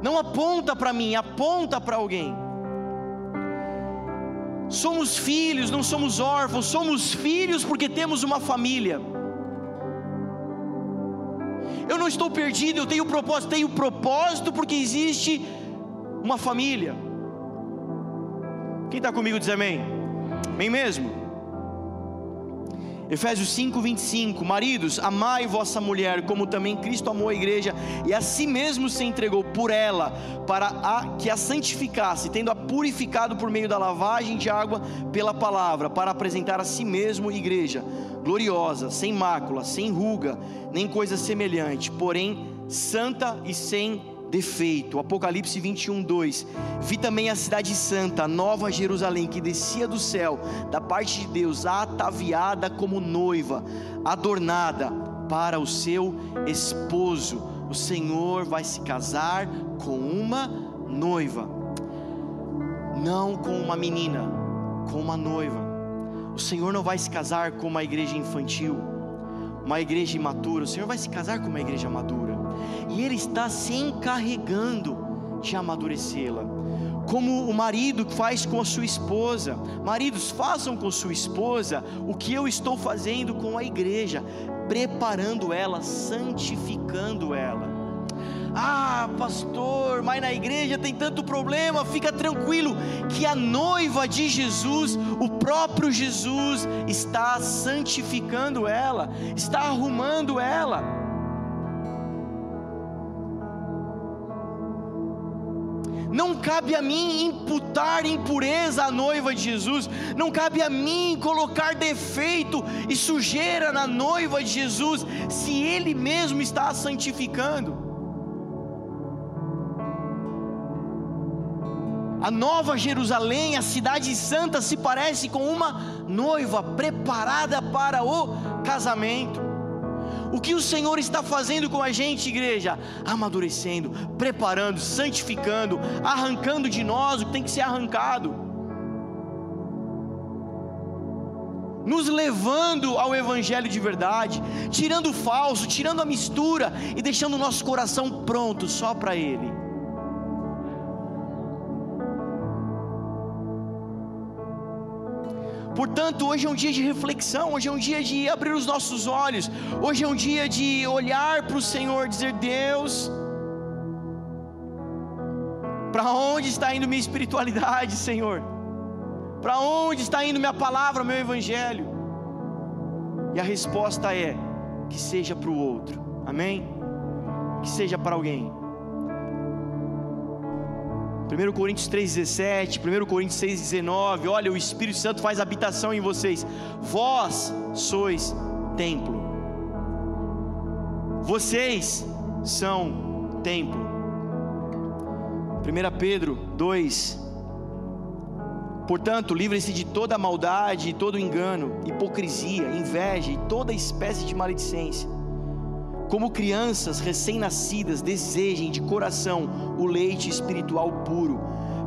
[SPEAKER 1] não aponta para mim, aponta para alguém. Somos filhos, não somos órfãos, somos filhos porque temos uma família. Eu não estou perdido, eu tenho propósito, tenho propósito porque existe uma família. Quem está comigo diz amém? Amém mesmo? Efésios 5, 25: Maridos, amai vossa mulher, como também Cristo amou a igreja e a si mesmo se entregou por ela, para a, que a santificasse, tendo-a purificado por meio da lavagem de água pela palavra, para apresentar a si mesmo igreja, gloriosa, sem mácula, sem ruga, nem coisa semelhante, porém santa e sem defeito. Apocalipse 21, 2. Vi também a cidade santa, nova Jerusalém, que descia do céu, da parte de Deus, ataviada como noiva, adornada para o seu esposo. O Senhor vai se casar com uma noiva, não com uma menina, com uma noiva. O Senhor não vai se casar com uma igreja infantil, uma igreja imatura. O Senhor vai se casar com uma igreja madura e Ele está se encarregando de amadurecê-la. Como o marido faz com a sua esposa, maridos façam com sua esposa o que eu estou fazendo com a igreja, preparando ela, santificando ela. Ah, pastor, mas na igreja tem tanto problema. Fica tranquilo, que a noiva de Jesus, o próprio Jesus, está santificando ela, está arrumando ela. Não cabe a mim imputar impureza à noiva de Jesus, não cabe a mim colocar defeito e sujeira na noiva de Jesus, se Ele mesmo está a santificando. A Nova Jerusalém, a Cidade Santa, se parece com uma noiva preparada para o casamento. O que o Senhor está fazendo com a gente, igreja? Amadurecendo, preparando, santificando, arrancando de nós o que tem que ser arrancado. nos levando ao Evangelho de verdade, tirando o falso, tirando a mistura e deixando o nosso coração pronto só para Ele. Portanto, hoje é um dia de reflexão, hoje é um dia de abrir os nossos olhos, hoje é um dia de olhar para o Senhor, dizer: Deus, para onde está indo minha espiritualidade, Senhor? Para onde está indo minha palavra, meu evangelho? E a resposta é: que seja para o outro, amém? Que seja para alguém. 1 Coríntios 3,17, 1 Coríntios 6,19, olha, o Espírito Santo faz habitação em vocês, vós sois templo, vocês são templo. 1 Pedro 2, Portanto, livrem-se de toda maldade, todo engano, hipocrisia, inveja e toda espécie de maledicência. Como crianças recém-nascidas, desejem de coração o leite espiritual puro,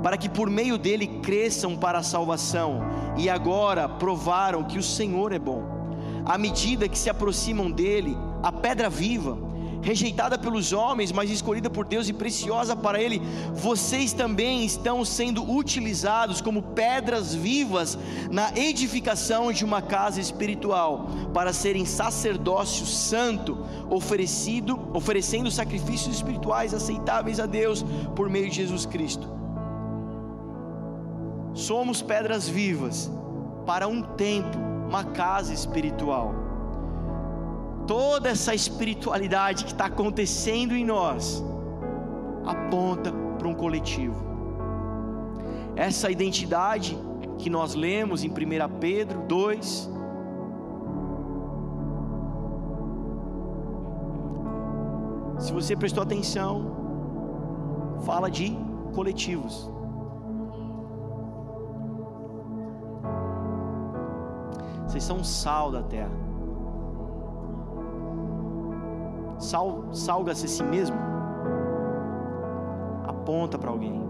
[SPEAKER 1] para que por meio dele cresçam para a salvação, e agora provaram que o Senhor é bom. À medida que se aproximam dele, a pedra viva, rejeitada pelos homens, mas escolhida por Deus e preciosa para Ele, vocês também estão sendo utilizados como pedras vivas na edificação de uma casa espiritual, para serem sacerdócio santo, oferecido, oferecendo sacrifícios espirituais aceitáveis a Deus por meio de Jesus Cristo. Somos pedras vivas para um templo, uma casa espiritual toda essa espiritualidade que está acontecendo em nós aponta para um coletivo. Essa identidade que nós lemos em 1 Pedro 2, se você prestou atenção, fala de coletivos. Vocês são sal da terra. Salga-se a si mesmo, aponta para alguém.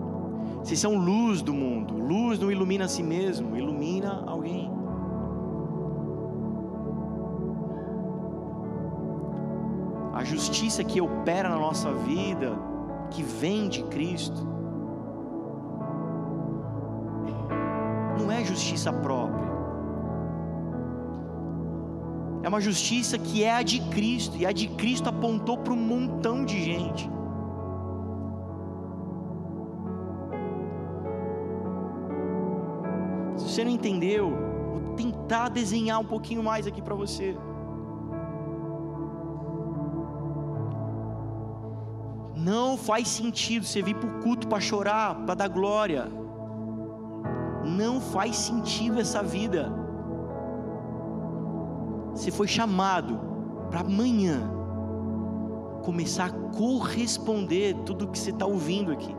[SPEAKER 1] Vocês são luz do mundo, luz não ilumina a si mesmo, ilumina alguém. A justiça que opera na nossa vida, que vem de Cristo, não é justiça própria é uma justiça que é a de Cristo, e a de Cristo apontou para um montão de gente. Se você não entendeu, vou tentar desenhar um pouquinho mais aqui para você. Não faz sentido você vir para o culto para chorar, para dar glória. Não faz sentido essa vida. Você foi chamado para amanhã começar a corresponder tudo que você está ouvindo aqui.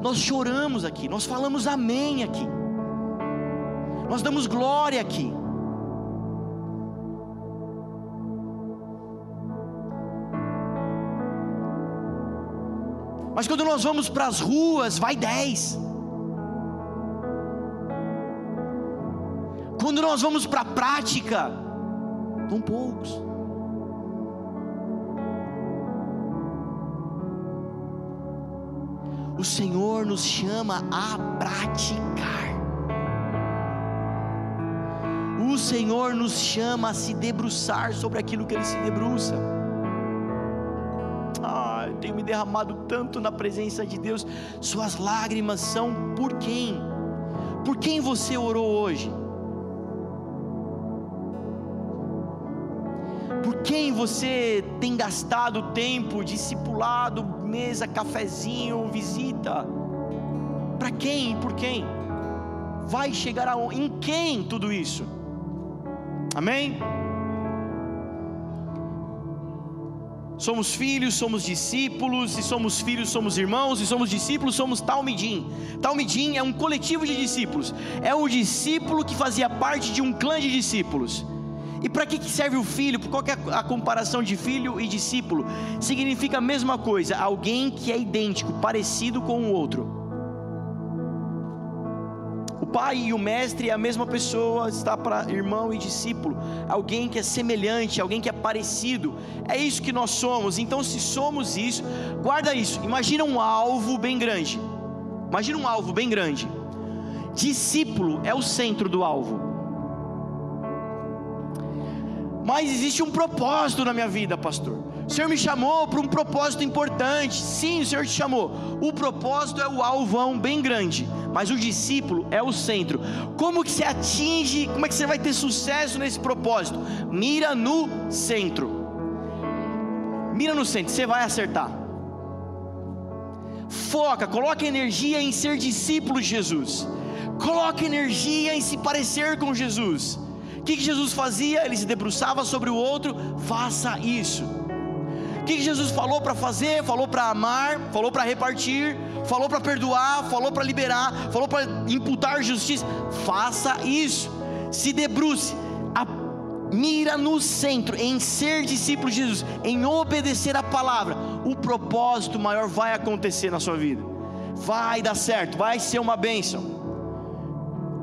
[SPEAKER 1] Nós choramos aqui, nós falamos amém aqui, nós damos glória aqui. Mas quando nós vamos para as ruas, vai dez. Quando nós vamos para a prática, são poucos. O Senhor nos chama a praticar. O Senhor nos chama a se debruçar sobre aquilo que Ele se debruça. Ah, eu tenho me derramado tanto na presença de Deus. Suas lágrimas são por quem? Por quem você orou hoje? Quem você tem gastado tempo, discipulado, mesa, cafezinho, visita? Para quem e por quem? Vai chegar a em quem tudo isso? Amém? Somos filhos, somos discípulos, e somos filhos, somos irmãos, e somos discípulos, somos Talmidim. Talmidim é um coletivo de discípulos, é o discípulo que fazia parte de um clã de discípulos. E para que serve o filho? Qual é a comparação de filho e discípulo? Significa a mesma coisa, alguém que é idêntico, parecido com o outro. O pai e o mestre é a mesma pessoa, está para irmão e discípulo, alguém que é semelhante, alguém que é parecido. É isso que nós somos. Então, se somos isso, guarda isso. Imagina um alvo bem grande. Imagina um alvo bem grande. Discípulo é o centro do alvo. Mas existe um propósito na minha vida, pastor. O Senhor me chamou para um propósito importante. Sim, o Senhor te chamou. O propósito é o alvão bem grande, mas o discípulo é o centro. Como que você atinge? Como é que você vai ter sucesso nesse propósito? Mira no centro. Mira no centro, você vai acertar. Foca, coloca energia em ser discípulo de Jesus. Coloca energia em se parecer com Jesus. O que, que Jesus fazia? Ele se debruçava sobre o outro, faça isso. O que, que Jesus falou para fazer? Falou para amar, falou para repartir, falou para perdoar, falou para liberar, falou para imputar justiça. Faça isso. Se debruce, mira no centro, em ser discípulo de Jesus, em obedecer a palavra. O propósito maior vai acontecer na sua vida. Vai dar certo, vai ser uma bênção.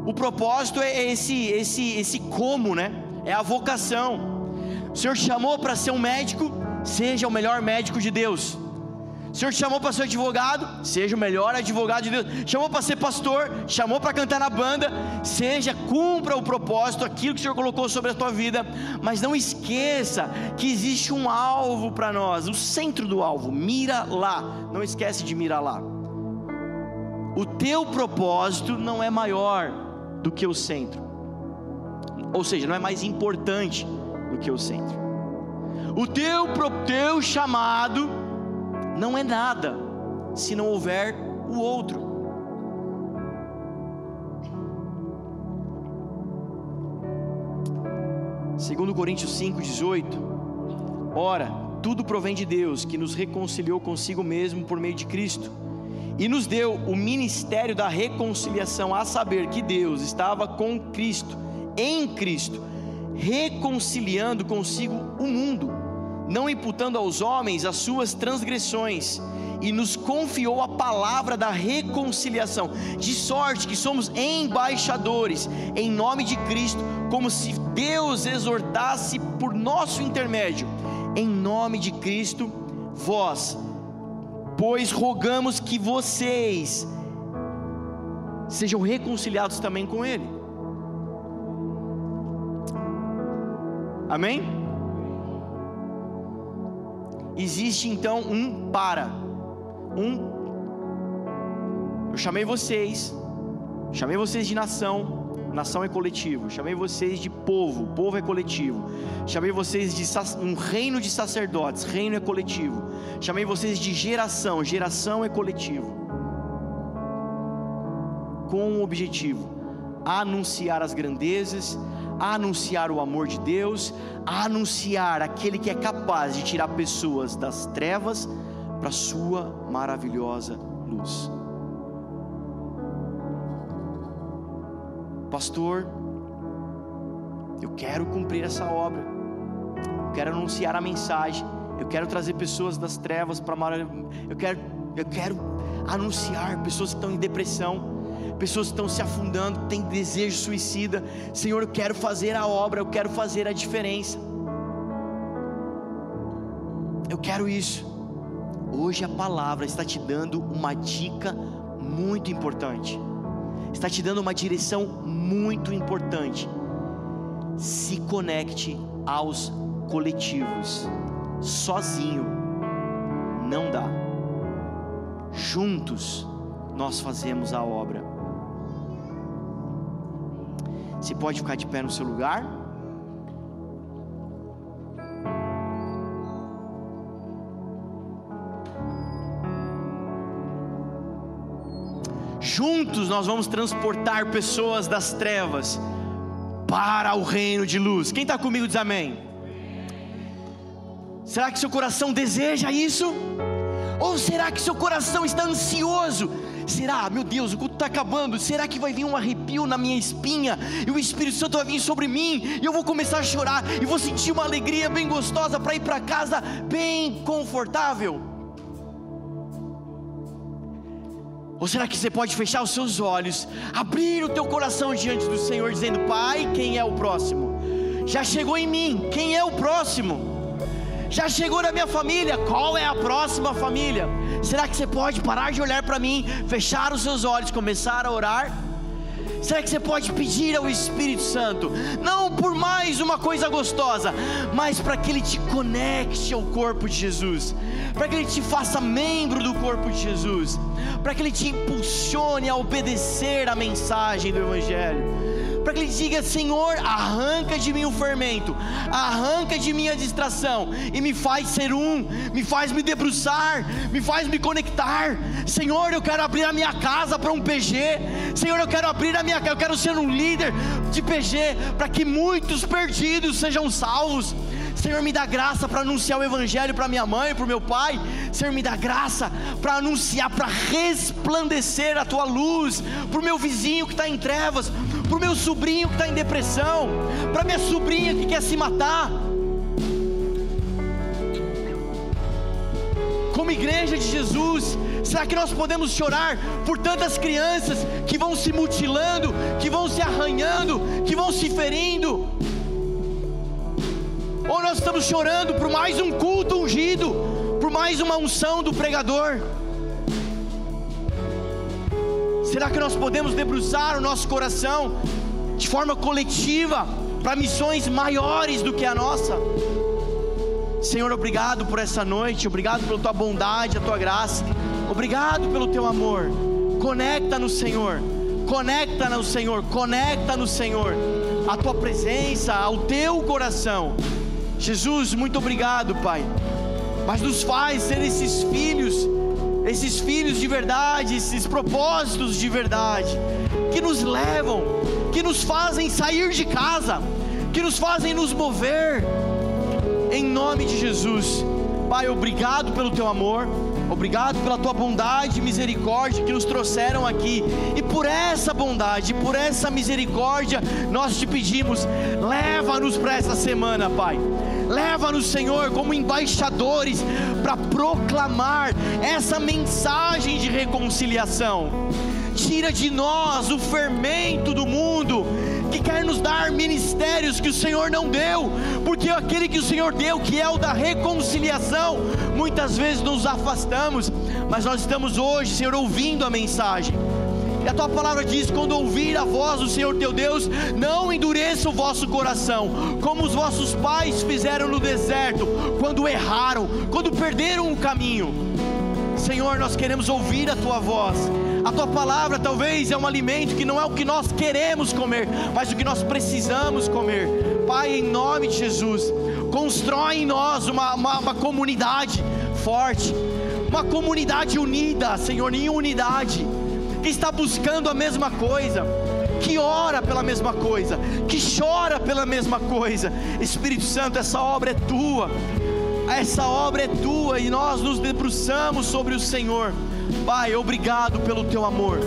[SPEAKER 1] O propósito é esse, esse, esse como, né? É a vocação. O Senhor chamou para ser um médico, seja o melhor médico de Deus. O Senhor chamou para ser advogado, seja o melhor advogado de Deus. Chamou para ser pastor, chamou para cantar na banda, seja, cumpra o propósito, aquilo que o Senhor colocou sobre a tua vida, mas não esqueça que existe um alvo para nós, o centro do alvo, mira lá. Não esquece de mirar lá. O teu propósito não é maior do que o centro. Ou seja, não é mais importante do que o centro. O teu, teu chamado não é nada se não houver o outro. Segundo Coríntios 5:18, ora, tudo provém de Deus, que nos reconciliou consigo mesmo por meio de Cristo e nos deu o ministério da reconciliação, a saber que Deus estava com Cristo, em Cristo, reconciliando consigo o mundo, não imputando aos homens as suas transgressões, e nos confiou a palavra da reconciliação, de sorte que somos embaixadores em nome de Cristo, como se Deus exortasse por nosso intermédio, em nome de Cristo, vós Pois rogamos que vocês sejam reconciliados também com Ele. Amém? Existe então um para, um. Eu chamei vocês, chamei vocês de nação, nação é coletivo. Chamei vocês de povo, povo é coletivo. Chamei vocês de um reino de sacerdotes, reino é coletivo. Chamei vocês de geração, geração é coletivo. Com um objetivo: anunciar as grandezas, anunciar o amor de Deus, anunciar aquele que é capaz de tirar pessoas das trevas para sua maravilhosa luz. Pastor, eu quero cumprir essa obra, eu quero anunciar a mensagem, eu quero trazer pessoas das trevas para eu quero, eu quero anunciar pessoas que estão em depressão, pessoas que estão se afundando, têm desejo suicida. Senhor, eu quero fazer a obra, eu quero fazer a diferença. Eu quero isso. Hoje a palavra está te dando uma dica muito importante está te dando uma direção muito importante. Se conecte aos coletivos. Sozinho não dá. Juntos nós fazemos a obra. Você pode ficar de pé no seu lugar? Juntos nós vamos transportar pessoas das trevas para o reino de luz. Quem está comigo diz amém. Será que seu coração deseja isso? Ou será que seu coração está ansioso? Será, meu Deus, o culto está acabando. Será que vai vir um arrepio na minha espinha? E o Espírito Santo vai vir sobre mim? E eu vou começar a chorar? E vou sentir uma alegria bem gostosa para ir para casa bem confortável? Ou será que você pode fechar os seus olhos, abrir o teu coração diante do Senhor, dizendo: Pai, quem é o próximo? Já chegou em mim, quem é o próximo? Já chegou na minha família, qual é a próxima família? Será que você pode parar de olhar para mim, fechar os seus olhos, começar a orar? Será que você pode pedir ao Espírito Santo, não por mais uma coisa gostosa, mas para que ele te conecte ao corpo de Jesus, para que ele te faça membro do corpo de Jesus, para que ele te impulsione a obedecer a mensagem do Evangelho? Para que ele diga: Senhor, arranca de mim o fermento, arranca de mim a distração e me faz ser um, me faz me debruçar, me faz me conectar. Senhor, eu quero abrir a minha casa para um PG. Senhor, eu quero abrir a minha casa, eu quero ser um líder de PG para que muitos perdidos sejam salvos. Senhor, me dá graça para anunciar o Evangelho para minha mãe, para o meu pai. Senhor, me dá graça para anunciar, para resplandecer a tua luz, para o meu vizinho que está em trevas, para o meu sobrinho que está em depressão, para minha sobrinha que quer se matar. Como igreja de Jesus, será que nós podemos chorar por tantas crianças que vão se mutilando, que vão se arranhando, que vão se ferindo? Ou nós estamos chorando por mais um culto ungido, por mais uma unção do pregador? Será que nós podemos debruçar o nosso coração de forma coletiva para missões maiores do que a nossa? Senhor, obrigado por essa noite, obrigado pela tua bondade, a tua graça, obrigado pelo teu amor. Conecta no Senhor, conecta no Senhor, conecta no Senhor a tua presença, ao teu coração. Jesus, muito obrigado, Pai. Mas nos faz ser esses filhos, esses filhos de verdade, esses propósitos de verdade, que nos levam, que nos fazem sair de casa, que nos fazem nos mover, em nome de Jesus. Pai, obrigado pelo teu amor, obrigado pela tua bondade e misericórdia que nos trouxeram aqui, e por essa bondade, por essa misericórdia, nós te pedimos, leva-nos para essa semana, Pai Leva-nos, Senhor, como embaixadores para proclamar essa mensagem de reconciliação. Tira de nós o fermento do mundo que quer nos dar ministérios que o Senhor não deu, porque aquele que o Senhor deu, que é o da reconciliação, muitas vezes nos afastamos, mas nós estamos hoje, Senhor, ouvindo a mensagem a tua palavra diz: quando ouvir a voz do Senhor teu Deus, não endureça o vosso coração, como os vossos pais fizeram no deserto, quando erraram, quando perderam o caminho. Senhor, nós queremos ouvir a tua voz. A tua palavra talvez é um alimento que não é o que nós queremos comer, mas o que nós precisamos comer. Pai, em nome de Jesus, constrói em nós uma, uma, uma comunidade forte, uma comunidade unida, Senhor, em unidade que está buscando a mesma coisa, que ora pela mesma coisa, que chora pela mesma coisa. Espírito Santo, essa obra é tua, essa obra é tua e nós nos debruçamos sobre o Senhor. Pai, obrigado pelo teu amor,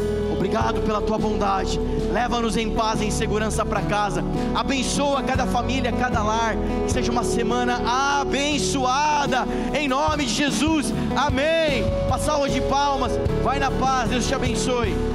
[SPEAKER 1] obrigado pela tua bondade. Leva-nos em paz e em segurança para casa. Abençoa cada família, cada lar. Que seja uma semana abençoada. Em nome de Jesus. Amém. Uma salva de palmas. Vai na paz. Deus te abençoe.